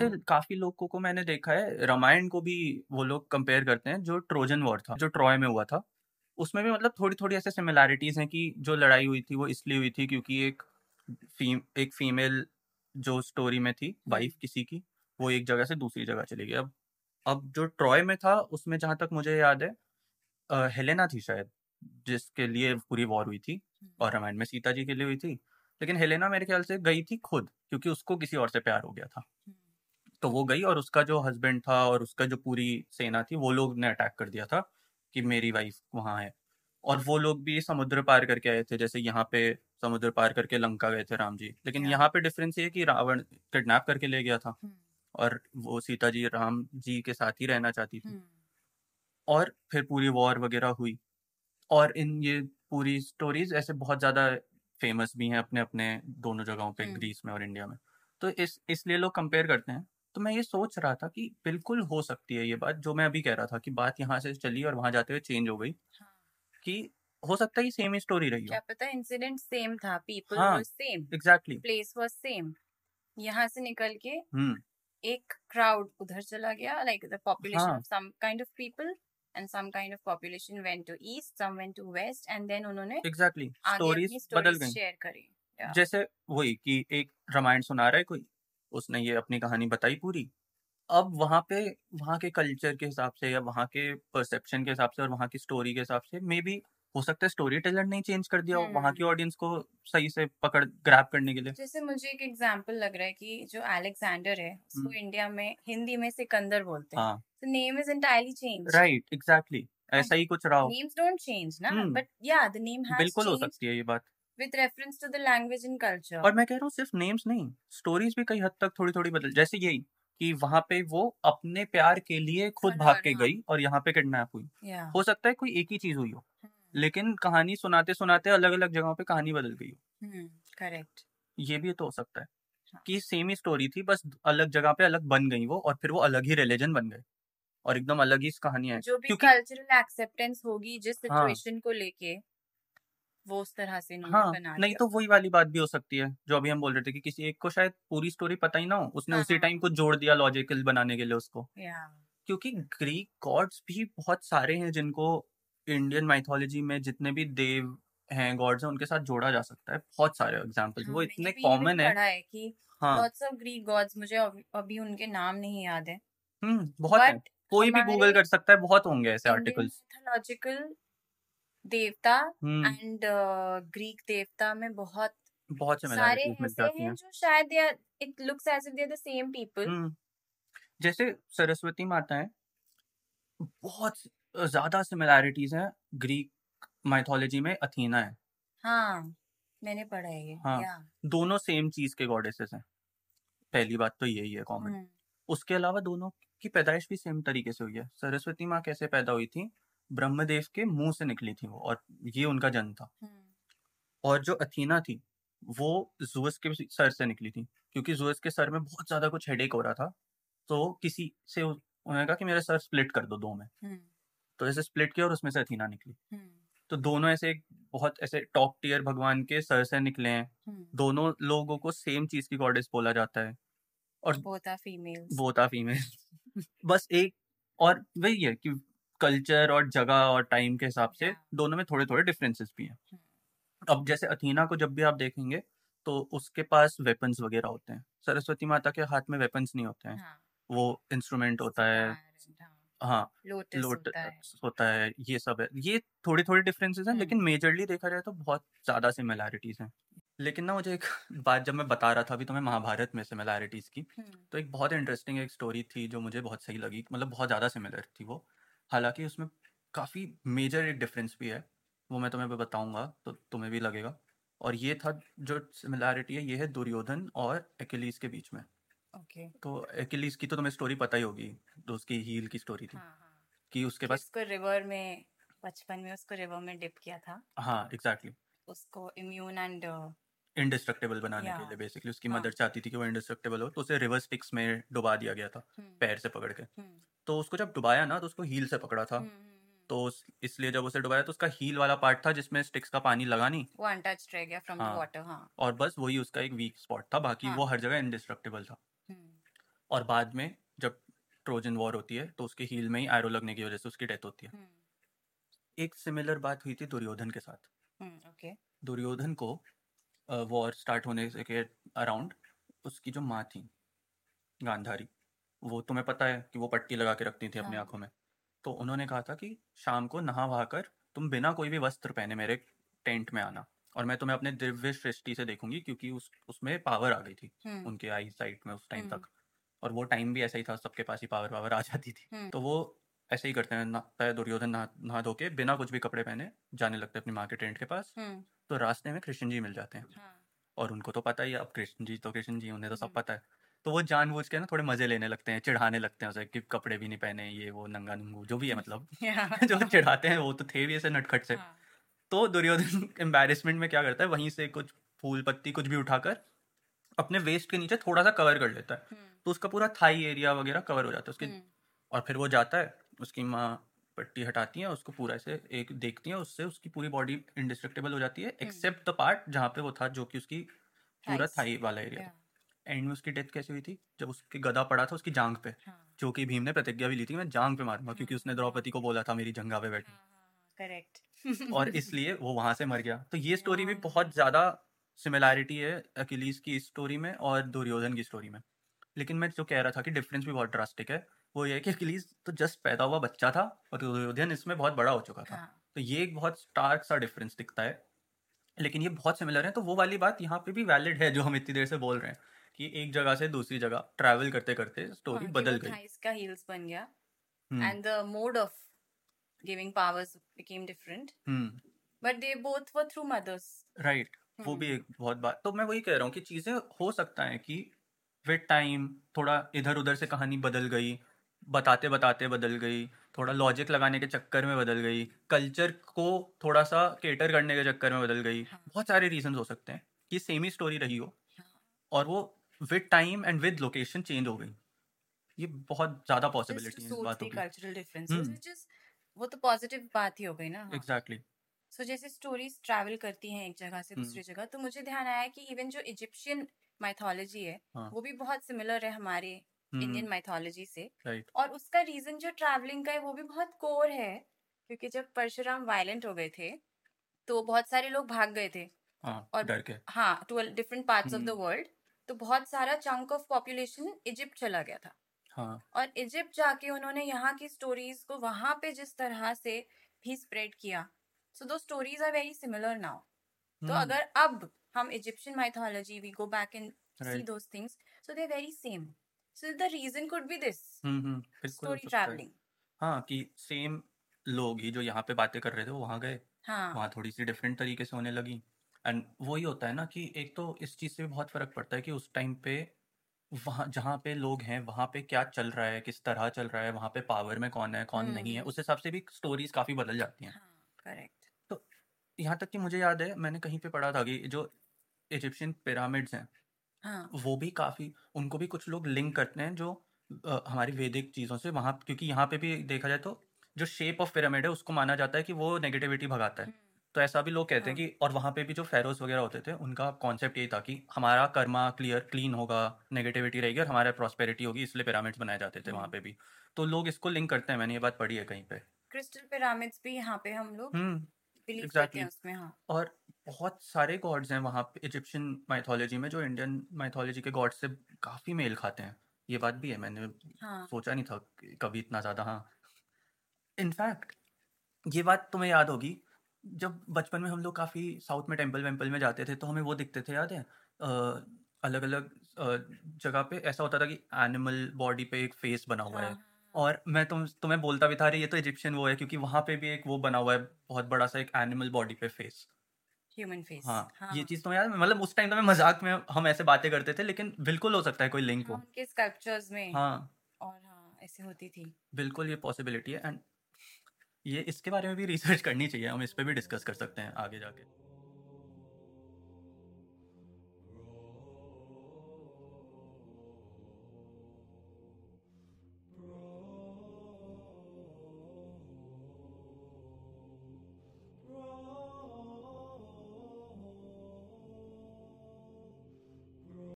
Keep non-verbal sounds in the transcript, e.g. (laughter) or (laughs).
जैसे हम्म। काफ़ी लोगों को मैंने देखा है रामायण को भी वो लोग कंपेयर करते हैं जो ट्रोजन वॉर था जो ट्रॉय में हुआ था उसमें भी मतलब थोड़ी थोड़ी ऐसे सिमिलैरिटीज हैं कि जो लड़ाई हुई थी वो इसलिए हुई थी क्योंकि एक फीम एक फीमेल जो स्टोरी में थी वाइफ हम्म किसी की वो एक जगह से दूसरी जगह चली गई। अब अब जो ट्रॉय में था उसमें जहाँ तक मुझे याद है अ, हेलेना थी शायद जिसके लिए पूरी वॉर हुई थी हम्म। और रामायण में सीता जी के लिए हुई थी लेकिन हेलेना मेरे ख्याल से गई थी खुद क्योंकि उसको किसी और से प्यार हो गया था। तो वो गई और उसका जो हस्बैंड था और उसका जो पूरी सेना थी वो लोग ने अटैक कर दिया था कि मेरी वाइफ वहाँ है। और वो लोग भी समुद्र पार करके आए थे जैसे यहाँ पे समुद्र पार करके लंका गए थे राम जी। लेकिन यहाँ पे डिफरेंस ये कि रावण किडनैप करके ले गया था हम्म और वो सीता जी राम जी के साथ ही रहना चाहती थी। हम्म और फिर पूरी वॉर वगैरह हुई। और इन ये पूरी स्टोरीज ऐसे बहुत ज़्यादा फ़ेमस भी हैं अपने अपने दोनों जगहों पे ग्रीस में और इंडिया में। तो इस इसलिए लोग कंपेयर करते हैं। तो मैं ये सोच रहा था कि बिल्कुल हो सकती है ये बात जो मैं अभी कह रहा था कि बात यहाँ से चली और वहाँ जाते हुए चेंज हो गई हाँ। कि हो सकता है सेम ही स्टोरी रही हो। क्या पता इंसिडेंट सेम था पीपल हाँ same exactly place was same यहाँ से निकल के हम्म। एक क्राउड उधर चला गया like the population of some kind of people and some kind of population went to east some went to west and then उन्होंने एग्जैक्टली स्टोरीज बदल गई। शेयर करी जैसे वही कि एक रामायण सुना रहा है कोई? उसने ये अपनी कहानी बताई पूरी। अब वहाँ पे वहाँ के कल्चर के हिसाब से या वहाँ के परसेप्शन के हिसाब से और वहाँ की स्टोरी के हिसाब से मे बी हो सकता है स्टोरी टेलर ने चेंज कर दिया हो वहाँ की ऑडियंस को सही से पकड़ ग्रैब करने के लिए। जैसे मुझे एक एग्जांपल लग रहा है कि जो अलेक्जेंडर है उसको हम्म, इंडिया में हिंदी में सिकंदर बोलते हैं। हाँ। तो name is entirely changed right exactly ऐसा ही। कुछ रहा हो। नेम्स डोंट चेंज ना but yeah the name has बिल्कुल हो सकती है ये बात। With reference to the language and culture. और मैं कह रहा हूँ सिर्फ़ नेम्स नहीं स्टोरीज भी कई हद तक थोड़ी थोड़ी बदल जैसे यही कि वहाँ पे वो अपने प्यार के लिए खुद भाग के गई और यहाँ पे किडनैप हुई। हो सकता है कोई एक ही चीज़ हुई हो हम्म लेकिन कहानी सुनाते सुनाते अलग अलग जगहों पे कहानी बदल गई हो। हम्म करेक्ट ये भी तो हो सकता है हाँ। कि सेम ही स्टोरी थी बस अलग जगह पे अलग बन गई वो और फिर वो अलग ही रिलीजन बन गए और एकदम अलग ही कहानियाँ हैं। जो भी कल्चरल एक्सेप्टेंस होगी जिस सिचुएशन हाँ को लेके। वो उस तरह से इन्होंने हाँ बना नहीं तो वही वाली बात भी हो सकती है जो अभी हम बोल रहे थे कि किसी एक को शायद पूरी स्टोरी पता ही ना हो उसने हाँ उसी टाइम कुछ जोड़ दिया लॉजिकल बनाने के लिए उसको। क्योंकि ग्रीक गॉड्स भी बहुत सारे हैं जिनको इंडियन माइथोलॉजी में जितने भी देव हैं गॉड्स हैं उनके साथ जोड़ा जा सकता है बहुत सारे एग्जाम्पल्स हाँ। वो इतने कॉमन है। है कि हाँ। लॉट्स ऑफ़ ग्रीक गॉड्स मुझे अभी उनके नाम नहीं याद है। हम्म बहुत कोई भी गूगल कर सकता है बहुत होंगे ऐसे आर्टिकल्स देवता एंड ग्रीक देवता में बहुत बहुत सारे ऐसे हैं जो शायद it looks as if they are the same people. जैसे सरस्वती माता है बहुत ज़्यादा सिमिलैरिटीज हैं ग्रीक माइथोलॉजी में अथीना है। हाँ मैंने पढ़ा है ये हाँ या। दोनों सेम चीज़ के गॉडेसेस हैं। पहली बात तो यही है कॉमन उसके अलावा दोनों की पैदाइश भी सेम तरीके से हुई है। सरस्वती माँ कैसे पैदा हुई थी? ब्रह्मदेव के मुँह से निकली थी वो और ये उनका जन्म था। हम्म। और जो अथीना थी वो जुअस के सर से निकली थी क्योंकि जुअस के सर में बहुत ज़्यादा कुछ हेडेक हो रहा था तो किसी से उन्होंने कहा कि मेरा सर स्प्लिट कर दो दो में। हम्म। तो ऐसे स्प्लिट किया और उसमें से अथीना निकली। हम्म। तो दोनों ऐसे एक बहुत ऐसे टॉप टीयर भगवान के सर से निकले हैं। दोनों लोगों को सेम चीज़ की गॉडेस बोला जाता है। और फीमेल्स बोथ आर फीमेल बस एक और वही है कि कल्चर और जगह और टाइम के हिसाब से दोनों में थोड़े थोड़े डिफरेंसेस भी हैं। हम्म अब जैसे अथीना को जब भी आप देखेंगे तो उसके पास वेपन्स वगैरह होते हैं। सरस्वती माता के हाथ में वेपन्स नहीं होते हैं। हाँ। वो इंस्ट्रूमेंट होता है। हाँ। हाँ लोटस लोट होता है। होता है ये सब है। ये थोड़ी थोड़ी डिफरेंसेस हैं। लेकिन मेजरली देखा जाए तो बहुत ज़्यादा सिमिलैरिटीज हैं। लेकिन ना मुझे एक (laughs) बात जब मैं बता रहा था अभी तुम्हें महाभारत में सिमिलैरिटीज की हम्म। तो एक बहुत इंटरेस्टिंग एक स्टोरी थी जो मुझे बहुत सही लगी। मतलब बहुत ज़्यादा सिमिलर थी वो। हालाँकि उसमें काफ़ी मेजर एक डिफरेंस भी है वो मैं तुम्हें बताऊँगा तो तुम्हें भी लगेगा। और ये था जो सिमिलैरिटी है ये है दुर्योधन और एक्लिस के बीच में। ओके तो एक्लिस की तो तुम्हें स्टोरी पता ही होगी तो उसकी हील की स्टोरी थी। हाँ हाँ। कि उसके पास जिसको रिवर में बचपन में उसको रिवर में डिप किया था। हाँ एग्जैक्टली उसको इम्यून एंड इंडिस्ट्रक्टेबल बनाने या के लिए बेसिकली उसकी हाँ। मदर चाहती थी कि वो इंडिस्ट्रक्टेबल हो तो उसे रिवर स्टिक्स में डुबा दिया गया था हम्म पैर से पकड़ के। हम्म तो उसको जब डुबाया ना तो उसको हील से पकड़ा था। हम्म। तो इसलिए जब उसे डुबाया तो उसका हील वाला पार्ट था जिसमें स्टिक्स का पानी लगा नहीं। वो अनटच्ड रह गया फ्रॉम द वाटर हाँ। और बस वही उसका एक वीक स्पॉट था बाकी हाँ। वो हर जगह इंडिस्ट्रक्टेबल था। और बाद में जब ट्रोजन वॉर होती है तो उसके हील में ही एरो लगने की वजह से उसकी डेथ होती है। एक सिमिलर बात हुई थी दुर्योधन के साथ। ओके दुर्योधन को वॉर स्टार्ट होने से के अराउंड उसकी जो माँ थी गांधारी वो तुम्हें पता है कि वो पट्टी लगा के रखती थी अपनी हाँ। आँखों में तो उन्होंने कहा था कि शाम को नहा वहा कर तुम बिना कोई भी वस्त्र पहने मेरे टेंट में आना और मैं तुम्हें अपने दिव्य सृष्टि से देखूँगी क्योंकि उस उसमें पावर आ गई थी हम्म, उनके आई साइट में उस टाइम हम्म। तक और वो टाइम भी ऐसा ही था सबके पास ही पावर पावर आ जाती थी हम्म। तो वो ऐसे ही करते हैं है दुर्योधन नहा नहा धो के बिना कुछ भी कपड़े पहने जाने लगते हैं अपनी माँ के टेंट के पास। हम्म, तो रास्ते में कृष्ण जी मिल जाते हैं। हाँ, और उनको तो पता ही है अब कृष्ण जी तो कृष्ण जी उन्हें तो सब हम्म। पता है। तो वो जानबूझ के ना थोड़े मज़े लेने लगते हैं चिढ़ाने लगते हैं उसे कि कपड़े भी नहीं पहने ये वो नंगा नंगू जो भी है मतलब। (laughs) yeah, (laughs) जो चिढ़ाते हैं वो तो थे भी ऐसे नटखट से। हाँ, तो दुर्योधन (laughs) एम्बेरसमेंट में क्या करता है वहीं से कुछ फूल पत्ती कुछ भी उठाकर अपने वेस्ट के नीचे थोड़ा सा कवर कर लेता है। हम्म, तो उसका पूरा थाई एरिया वगैरह कवर हो जाता है उसके। और फिर वो जाता है उसकी माँ पट्टी हटाती है उसको पूरा ऐसे एक देखती है उससे उसकी पूरी बॉडी इंडिस्ट्रक्टेबल हो जाती है एक्सेप्ट द पार्ट जहाँ पे वो था जो कि उसकी पूरा. थाई वाला एरिया एंड में उसकी डेथ कैसे हुई थी? जब उसके गदा पड़ा था उसकी जांग पे हाँ, जो कि भीम ने प्रतिज्ञा भी ली थी मैं जांग पे मारूँगा क्योंकि उसने द्रौपदी को बोला था मेरी जंगा पे बैठी। हाँ, करेक्ट (laughs) और इसलिए वो वहाँ से मर गया। तो ये स्टोरी भी हाँ। बहुत ज़्यादा सिमिलैरिटी है अकिलीज की स्टोरी में और दुर्योधन की स्टोरी में। लेकिन मैं जो कह रहा था कि डिफरेंस भी बहुत ड्रास्टिक है वो ये है कि अकिलीज तो जस्ट पैदा हुआ बच्चा था और दुर्योधन इसमें बहुत बड़ा हो चुका था। हाँ, तो ये एक बहुत स्टार्क सा डिफरेंस दिखता है। लेकिन ये बहुत सिमिलर है तो वो वाली बात यहाँ पे भी वैलिड है जो हम इतनी देर से बोल रहे हैं कि एक जगह से दूसरी जगह ट्रैवल करते करते स्टोरी हाँ, बदल गई। thighs का heels बन गया। the mode of giving powers became different. Hmm. But they both were through mothers right वो हम्म, भी एक बहुत बात तो मैं वही कह रहा हूँ कि चीज़ें हो सकता है कि विद टाइम थोड़ा इधर उधर से कहानी बदल गई बताते बताते बदल गई थोड़ा लॉजिक लगाने के चक्कर में बदल गई कल्चर को थोड़ा सा केटर करने के चक्कर में बदल गई। हाँ। बहुत सारे रीजन हो सकते हैं कि सेम ही स्टोरी रही हो। हाँ, और वो with time and with location change हो गई। ये बहुत ज़्यादा पॉसिबिलिटी है बातों की। differences hmm. which वो तो पॉजिटिव बात ही हो गई ना। हाँ एग्जैक्टली सो जैसे स्टोरीज ट्रैवल करती हैं एक जगह से हम्म। दूसरी जगह तो मुझे ध्यान आया कि इवन जो इजिप्शियन माइथोलॉजी है हाँ। वो भी बहुत सिमिलर है हमारे हम्म। इंडियन माइथोलॉजी से। राइट और उसका रीजन जो ट्रैवलिंग का है वो भी बहुत कोर है क्योंकि जब परशुराम वायलेंट हो गए थे तो बहुत सारे लोग भाग गए थे। हाँ और डर के। हाँ two different parts of the hmm. World तो बहुत सारा चंक ऑफ़ पॉपुलेशन इजिप्ट चला गया था। हाँ। और इजिप्ट जाके उन्होंने यहाँ की स्टोरीज को वहाँ पे जिस तरह से भी स्प्रेड किया सो दो stories are very similar now तो हम्म। अगर अब हम Egyptian mythology we go back and see those things so they very same so the reason could be this hmm hmm बिल्कुल हो स्टोरी ट्रैवलिंग हाँ। कि सेम लोग ही जो यहाँ पे बातें कर रहे थे वो वहाँ गए। हाँ। वहाँ थोड़ी सी डिफरेंट तरीके से होने लगी। एंड वही होता है ना कि एक तो इस चीज़ से भी बहुत फ़र्क पड़ता है कि उस टाइम पे वहाँ जहाँ पे लोग हैं वहाँ पे क्या चल रहा है किस तरह चल रहा है वहाँ पे पावर में कौन है कौन नहीं है हम्म। उस हिसाब से भी स्टोरीज काफ़ी बदल जाती हैं। हाँ करेक्ट तो यहाँ तक कि मुझे याद है मैंने कहीं पे पढ़ा था कि जो इजिप्शियन पिरामिड्स हैं हाँ। वो भी काफ़ी उनको भी कुछ लोग लिंक करते हैं जो अ, हमारी वैदिक चीज़ों से वहाँ क्योंकि यहाँ पे भी देखा जाए तो जो शेप ऑफ़ पिरामिड है उसको माना जाता है कि वो नेगेटिविटी भगाता है। हम्म, तो ऐसा भी लोग कहते हैं हाँ। कि और वहाँ पे भी जो फेरोज वगैरह होते थे उनका कॉन्सेप्ट यही था कि हमारा कर्मा क्लियर क्लीन होगा नेगेटिविटी रहेगी और हमारा प्रॉस्पेरिटी होगी इसलिए पिरामिड्स बनाए जाते थे वहाँ हम्म पे भी। तो लोग इसको लिंक करते हैं मैंने ये बात पढ़ी है कहीं पे। क्रिस्टल पिरामिड्स भी यहाँ पे हम लोग हम्म। बिलीव करते एग्जैक्टली हैं उसमें हाँ। और बहुत सारे गॉड्स हैं वहाँ पे इजिप्शियन माइथोलॉजी में जो इंडियन माइथोलॉजी के गॉड्स से काफ़ी मेल खाते हैं। ये बात भी है मैंने हाँ। सोचा नहीं था कि कभी इतना ज़्यादा हाँ। इनफैक्ट ये बात तुम्हें याद होगी जब बचपन में हम लोग काफ़ी साउथ में टेंपल वेम्पल में जाते थे तो हमें वो दिखते थे याद है? अलग अलग जगह पे ऐसा होता था कि एनिमल बॉडी पे एक फेस बना हुआ है। हाँ। और मैं तुम तुम्हें बोलता भी था अरे ये तो इजिप्शियन वो है क्योंकि वहाँ पे भी एक वो बना हुआ है बहुत बड़ा सा एक एनिमल बॉडी पे फेस ह्यूमन फेस हाँ हाँ। ये चीज़ याद है? मतलब उस टाइम तो मैं मज़ाक में हम ऐसे बातें करते थे लेकिन बिल्कुल हो सकता है कोई लिंक हाँ। हो उनके स्कल्पचर्स में? हाँ। और हाँ ऐसे होती थी। बिल्कुल ये पॉसिबिलिटी है। एंड ये इसके बारे में भी रिसर्च करनी चाहिए हम इस पर भी डिस्कस कर सकते हैं आगे जाके।